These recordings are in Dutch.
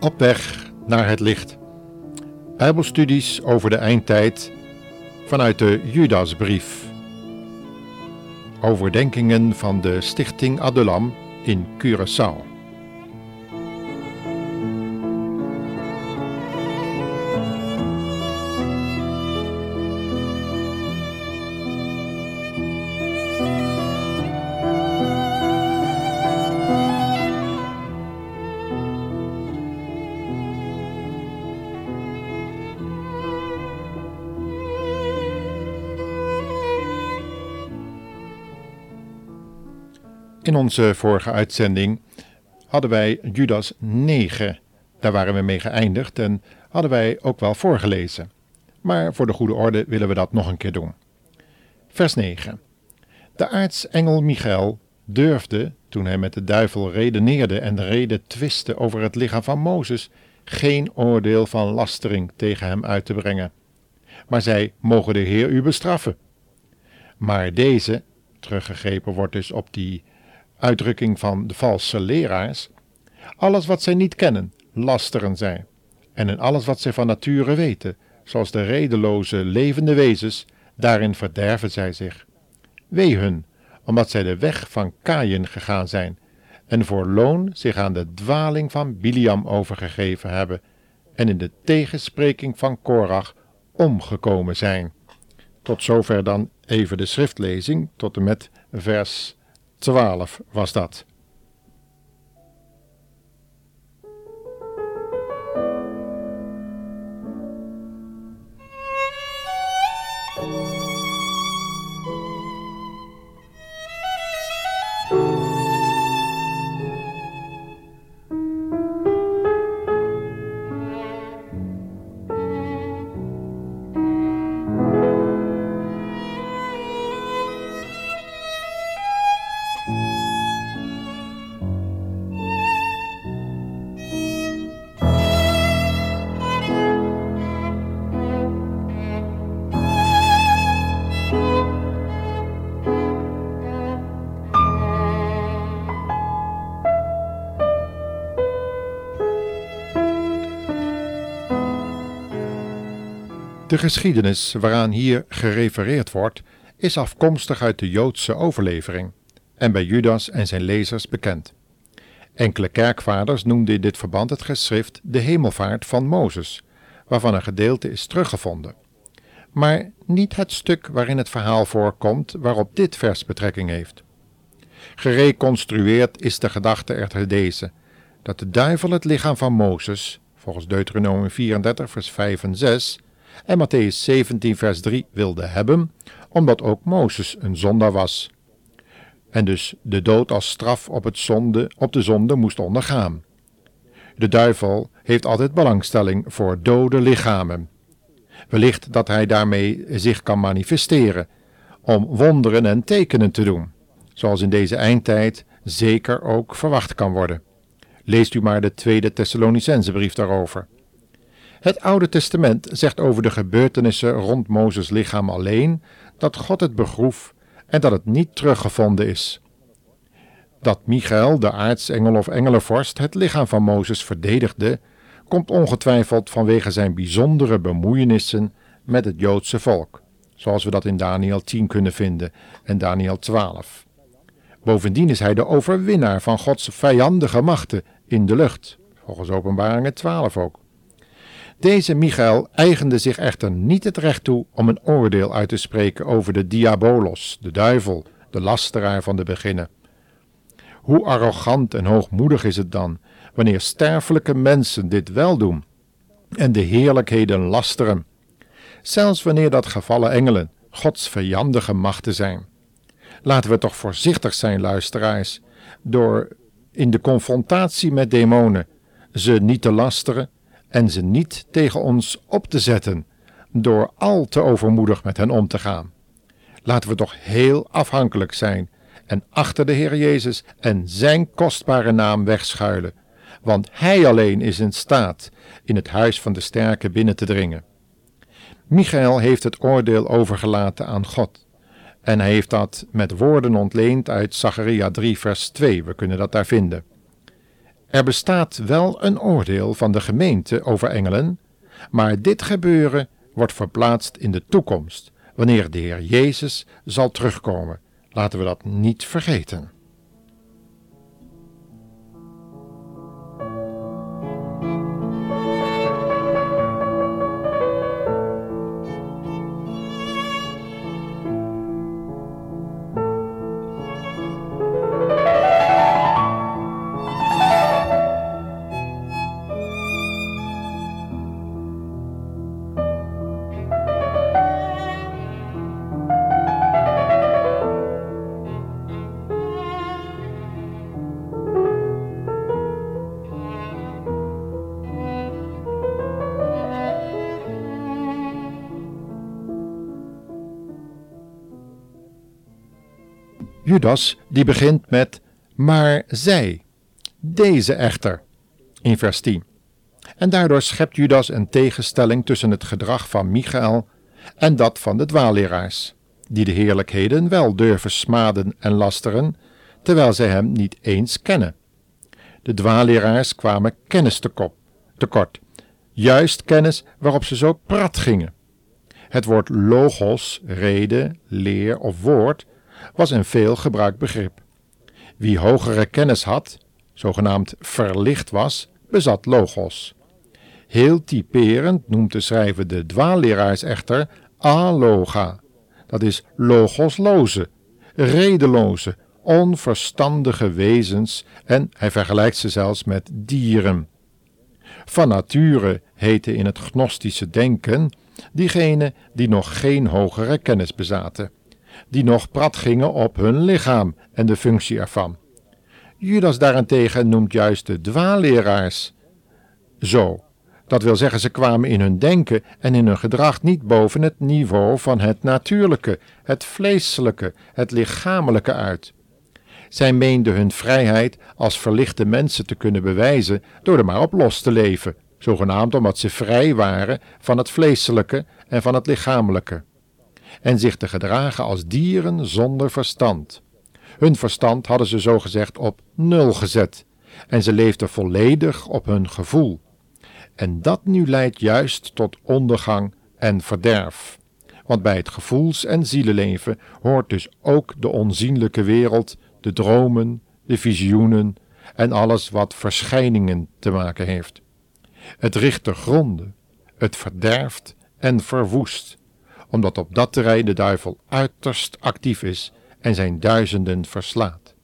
Op weg naar het licht. Bijbelstudies over de eindtijd vanuit de Judasbrief. Overdenkingen van de Stichting Adulam in Curaçao. In onze vorige uitzending hadden wij Judas 9. Daar waren we mee geëindigd en hadden wij ook wel voorgelezen. Maar voor de goede orde willen we dat nog een keer doen. Vers 9. De aartsengel Michael durfde, toen hij met de duivel redeneerde en de reden twiste over het lichaam van Mozes, geen oordeel van lastering tegen hem uit te brengen. Maar zij mogen de Heer u bestraffen. Maar deze, teruggegrepen wordt dus op die uitdrukking van de valse leraars, alles wat zij niet kennen, lasteren zij, en in alles wat zij van nature weten, zoals de redeloze levende wezens, daarin verderven zij zich. Wee hun, omdat zij de weg van Kaïn gegaan zijn, en voor loon zich aan de dwaling van Biliam overgegeven hebben, en in de tegenspreking van Korach omgekomen zijn. Tot zover dan even de schriftlezing, tot en met vers 12 was dat. De geschiedenis waaraan hier gerefereerd wordt, is afkomstig uit de Joodse overlevering en bij Judas en zijn lezers bekend. Enkele kerkvaders noemden in dit verband het geschrift de hemelvaart van Mozes, waarvan een gedeelte is teruggevonden. Maar niet het stuk waarin het verhaal voorkomt waarop dit vers betrekking heeft. Gereconstrueerd is de gedachte echter deze, dat de duivel het lichaam van Mozes, volgens Deuteronomium 34 vers 5 en 6, en Matthäus 17, vers 3 wilde hebben, omdat ook Mozes een zondaar was. En dus de dood als straf op, het zonde, op de zonde moest ondergaan. De duivel heeft altijd belangstelling voor dode lichamen. Wellicht dat hij daarmee zich kan manifesteren, om wonderen en tekenen te doen, zoals in deze eindtijd zeker ook verwacht kan worden. Leest u maar de tweede Thessalonicensebrief daarover. Het Oude Testament zegt over de gebeurtenissen rond Mozes lichaam alleen dat God het begroef en dat het niet teruggevonden is. Dat Michael, de aartsengel of engelenvorst, het lichaam van Mozes verdedigde, komt ongetwijfeld vanwege zijn bijzondere bemoeienissen met het Joodse volk, zoals we dat in Daniel 10 kunnen vinden en Daniel 12. Bovendien is hij de overwinnaar van Gods vijandige machten in de lucht, volgens Openbaringen 12 ook. Deze Michael eigende zich echter niet het recht toe om een oordeel uit te spreken over de diabolos, de duivel, de lasteraar van de beginnen. Hoe arrogant en hoogmoedig is het dan wanneer sterfelijke mensen dit wel doen en de heerlijkheden lasteren, zelfs wanneer dat gevallen engelen Gods vijandige machten zijn. Laten we toch voorzichtig zijn, luisteraars, door in de confrontatie met demonen ze niet te lasteren en ze niet tegen ons op te zetten door al te overmoedig met hen om te gaan. Laten we toch heel afhankelijk zijn en achter de Heer Jezus en Zijn kostbare naam wegschuilen, want Hij alleen is in staat in het huis van de sterke binnen te dringen. Michael heeft het oordeel overgelaten aan God. En hij heeft dat met woorden ontleend uit Zacharia 3, vers 2. We kunnen dat daar vinden. Er bestaat wel een oordeel van de gemeente over engelen, maar dit gebeuren wordt verplaatst in de toekomst, wanneer de Heer Jezus zal terugkomen. Laten we dat niet vergeten. Judas die begint met maar zij, deze echter, in vers 10. En daardoor schept Judas een tegenstelling tussen het gedrag van Michael en dat van de dwaalleraars, die de heerlijkheden wel durven smaden en lasteren, terwijl zij hem niet eens kennen. De dwaalleraars kwamen kennis tekort, juist kennis waarop ze zo prat gingen. Het woord logos, rede, leer of woord was een veel gebruikt begrip. Wie hogere kennis had, zogenaamd verlicht was, bezat logos. Heel typerend noemt de schrijver de dwaalleraars echter aloga, dat is logosloze, redeloze, onverstandige wezens en hij vergelijkt ze zelfs met dieren. Van nature heette in het gnostische denken diegenen die nog geen hogere kennis bezaten die nog prat gingen op hun lichaam en de functie ervan. Judas daarentegen noemt juist de dwaalleraars zo. Dat wil zeggen, ze kwamen in hun denken en in hun gedrag niet boven het niveau van het natuurlijke, het vleeselijke, het lichamelijke uit. Zij meenden hun vrijheid als verlichte mensen te kunnen bewijzen door er maar op los te leven, zogenaamd omdat ze vrij waren van het vleeselijke en van het lichamelijke en zich te gedragen als dieren zonder verstand. Hun verstand hadden ze zogezegd op nul gezet en ze leefden volledig op hun gevoel. En dat nu leidt juist tot ondergang en verderf. Want bij het gevoels- en zielenleven hoort dus ook de onzienlijke wereld, de dromen, de visioenen en alles wat verschijningen te maken heeft. Het richt te gronden, het verderft en verwoest omdat op dat terrein de duivel uiterst actief is en zijn duizenden verslaat.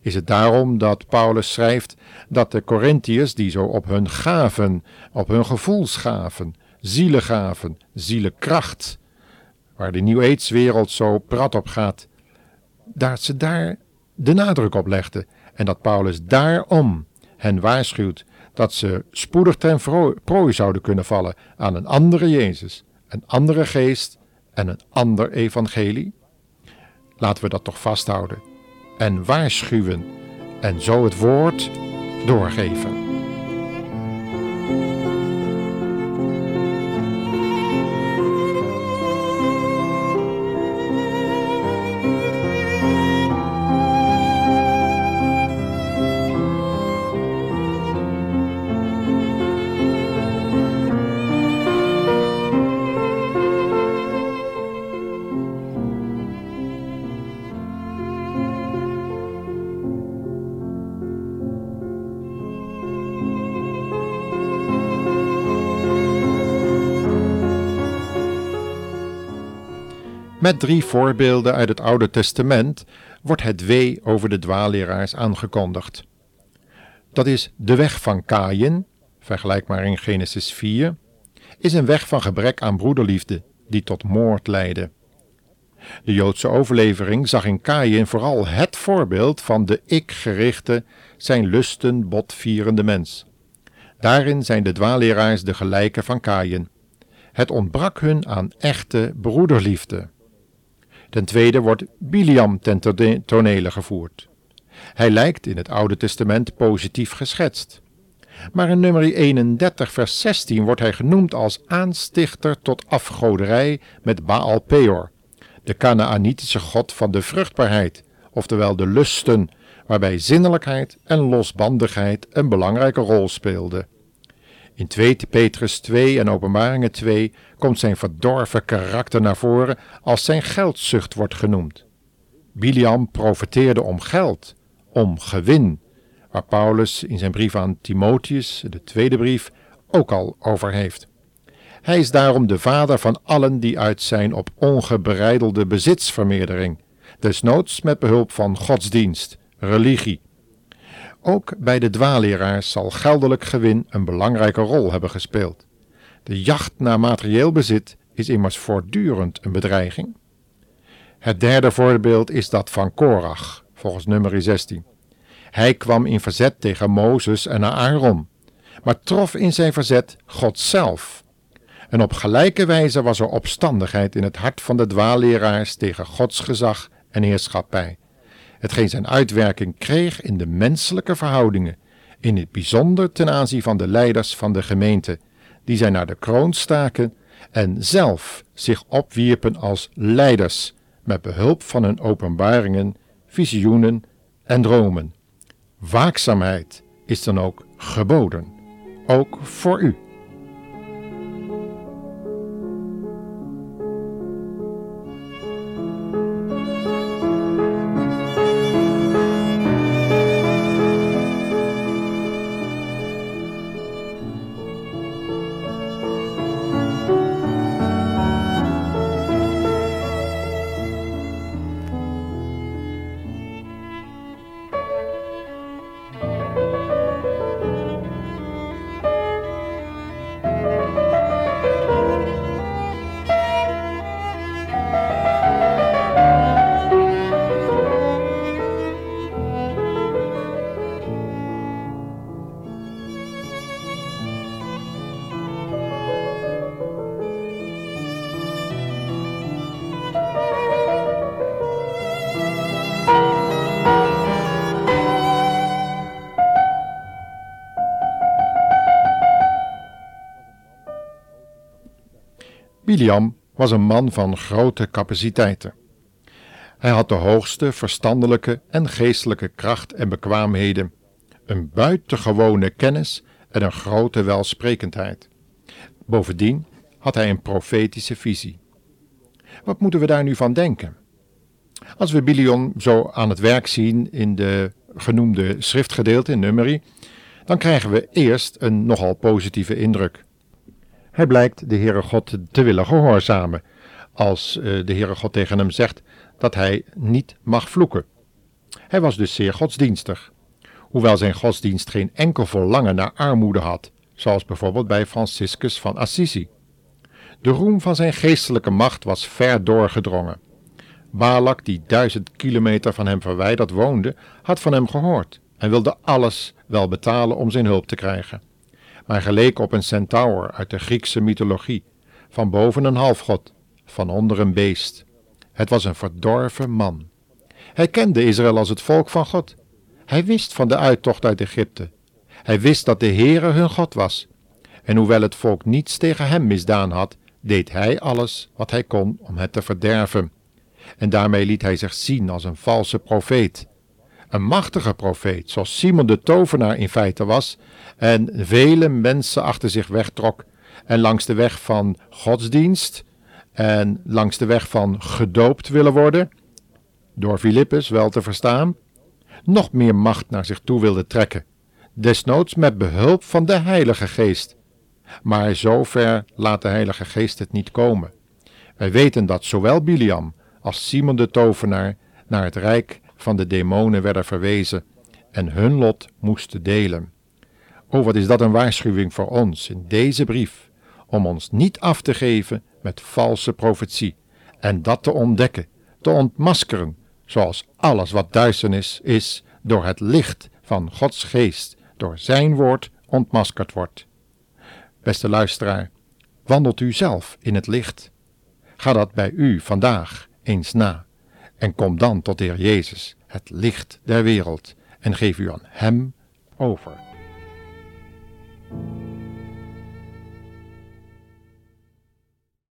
Is het daarom dat Paulus schrijft dat de Corinthiërs, die zo op hun gaven, op hun gevoelsgaven, zielegaven, zielekracht, waar de New Age wereld zo prat op gaat, dat ze daar de nadruk op legden en dat Paulus daarom hen waarschuwt dat ze spoedig ten prooi zouden kunnen vallen aan een andere Jezus, een andere geest en een ander evangelie? Laten we dat toch vasthouden en waarschuwen en zo het woord doorgeven. Met drie voorbeelden uit het Oude Testament wordt het wee over de dwaalleraars aangekondigd. Dat is de weg van Kaïn, vergelijk maar in Genesis 4, is een weg van gebrek aan broederliefde die tot moord leidde. De Joodse overlevering zag in Kaïn vooral het voorbeeld van de ik-gerichte, zijn lusten botvierende mens. Daarin zijn de dwaalleraars de gelijken van Kaïn. Het ontbrak hun aan echte broederliefde. Ten tweede wordt Biliam ten tonele gevoerd. Hij lijkt in het Oude Testament positief geschetst. Maar in nummer 31 vers 16 wordt hij genoemd als aanstichter tot afgoderij met Baal Peor, de Canaanitische god van de vruchtbaarheid, oftewel de lusten, waarbij zinnelijkheid en losbandigheid een belangrijke rol speelden. In 2 Petrus 2 en Openbaringen 2 komt zijn verdorven karakter naar voren als zijn geldzucht wordt genoemd. Biliam profeteerde om geld, om gewin, waar Paulus in zijn brief aan Timotheus, de tweede brief, ook al over heeft. Hij is daarom de vader van allen die uit zijn op ongebreidelde bezitsvermeerdering, desnoods met behulp van godsdienst, religie. Ook bij de dwaaleraars zal geldelijk gewin een belangrijke rol hebben gespeeld. De jacht naar materieel bezit is immers voortdurend een bedreiging. Het derde voorbeeld is dat van Korach, volgens nummer 16. Hij kwam in verzet tegen Mozes en Aaron, maar trof in zijn verzet God zelf. En op gelijke wijze was er opstandigheid in het hart van de dwaalleraars tegen Gods gezag en heerschappij, hetgeen zijn uitwerking kreeg in de menselijke verhoudingen, in het bijzonder ten aanzien van de leiders van de gemeente, die zij naar de kroon staken en zelf zich opwierpen als leiders, met behulp van hun openbaringen, visioenen en dromen. Waakzaamheid is dan ook geboden, ook voor u. Biliam was een man van grote capaciteiten. Hij had de hoogste verstandelijke en geestelijke kracht en bekwaamheden, een buitengewone kennis en een grote welsprekendheid. Bovendien had hij een profetische visie. Wat moeten we daar nu van denken? Als we Bilion zo aan het werk zien in de genoemde schriftgedeelte in Numeri, dan krijgen we eerst een nogal positieve indruk. Hij blijkt de Heere God te willen gehoorzamen, als eh, de Heere God tegen hem zegt dat hij niet mag vloeken. Hij was dus zeer godsdienstig, hoewel zijn godsdienst geen enkel verlangen naar armoede had, zoals bijvoorbeeld bij Franciscus van Assisi. De roem van zijn geestelijke macht was ver doorgedrongen. Balak, die duizend kilometer van hem verwijderd woonde, had van hem gehoord en wilde alles wel betalen om zijn hulp te krijgen maar geleek op een centaur uit de Griekse mythologie, van boven een halfgod, van onder een beest. Het was een verdorven man. Hij kende Israël als het volk van God. Hij wist van de uittocht uit Egypte. Hij wist dat de Heere hun God was. En hoewel het volk niets tegen hem misdaan had, deed hij alles wat hij kon om het te verderven. En daarmee liet hij zich zien als een valse profeet, een machtige profeet, zoals Simon de tovenaar in feite was, en vele mensen achter zich wegtrok en langs de weg van godsdienst en langs de weg van gedoopt willen worden, door Filippus wel te verstaan, nog meer macht naar zich toe wilde trekken, desnoods met behulp van de Heilige Geest. Maar zover laat de Heilige Geest het niet komen. Wij weten dat zowel Biliam als Simon de tovenaar naar het rijk van de demonen werden verwezen en hun lot moesten delen. O, wat is dat een waarschuwing voor ons in deze brief, om ons niet af te geven met valse profetie en dat te ontdekken, te ontmaskeren, zoals alles wat duisternis is, door het licht van Gods geest, door Zijn woord ontmaskerd wordt. Beste luisteraar, wandelt u zelf in het licht? Ga dat bij u vandaag eens na en kom dan tot de Heer Jezus, het licht der wereld, en geef u aan Hem over.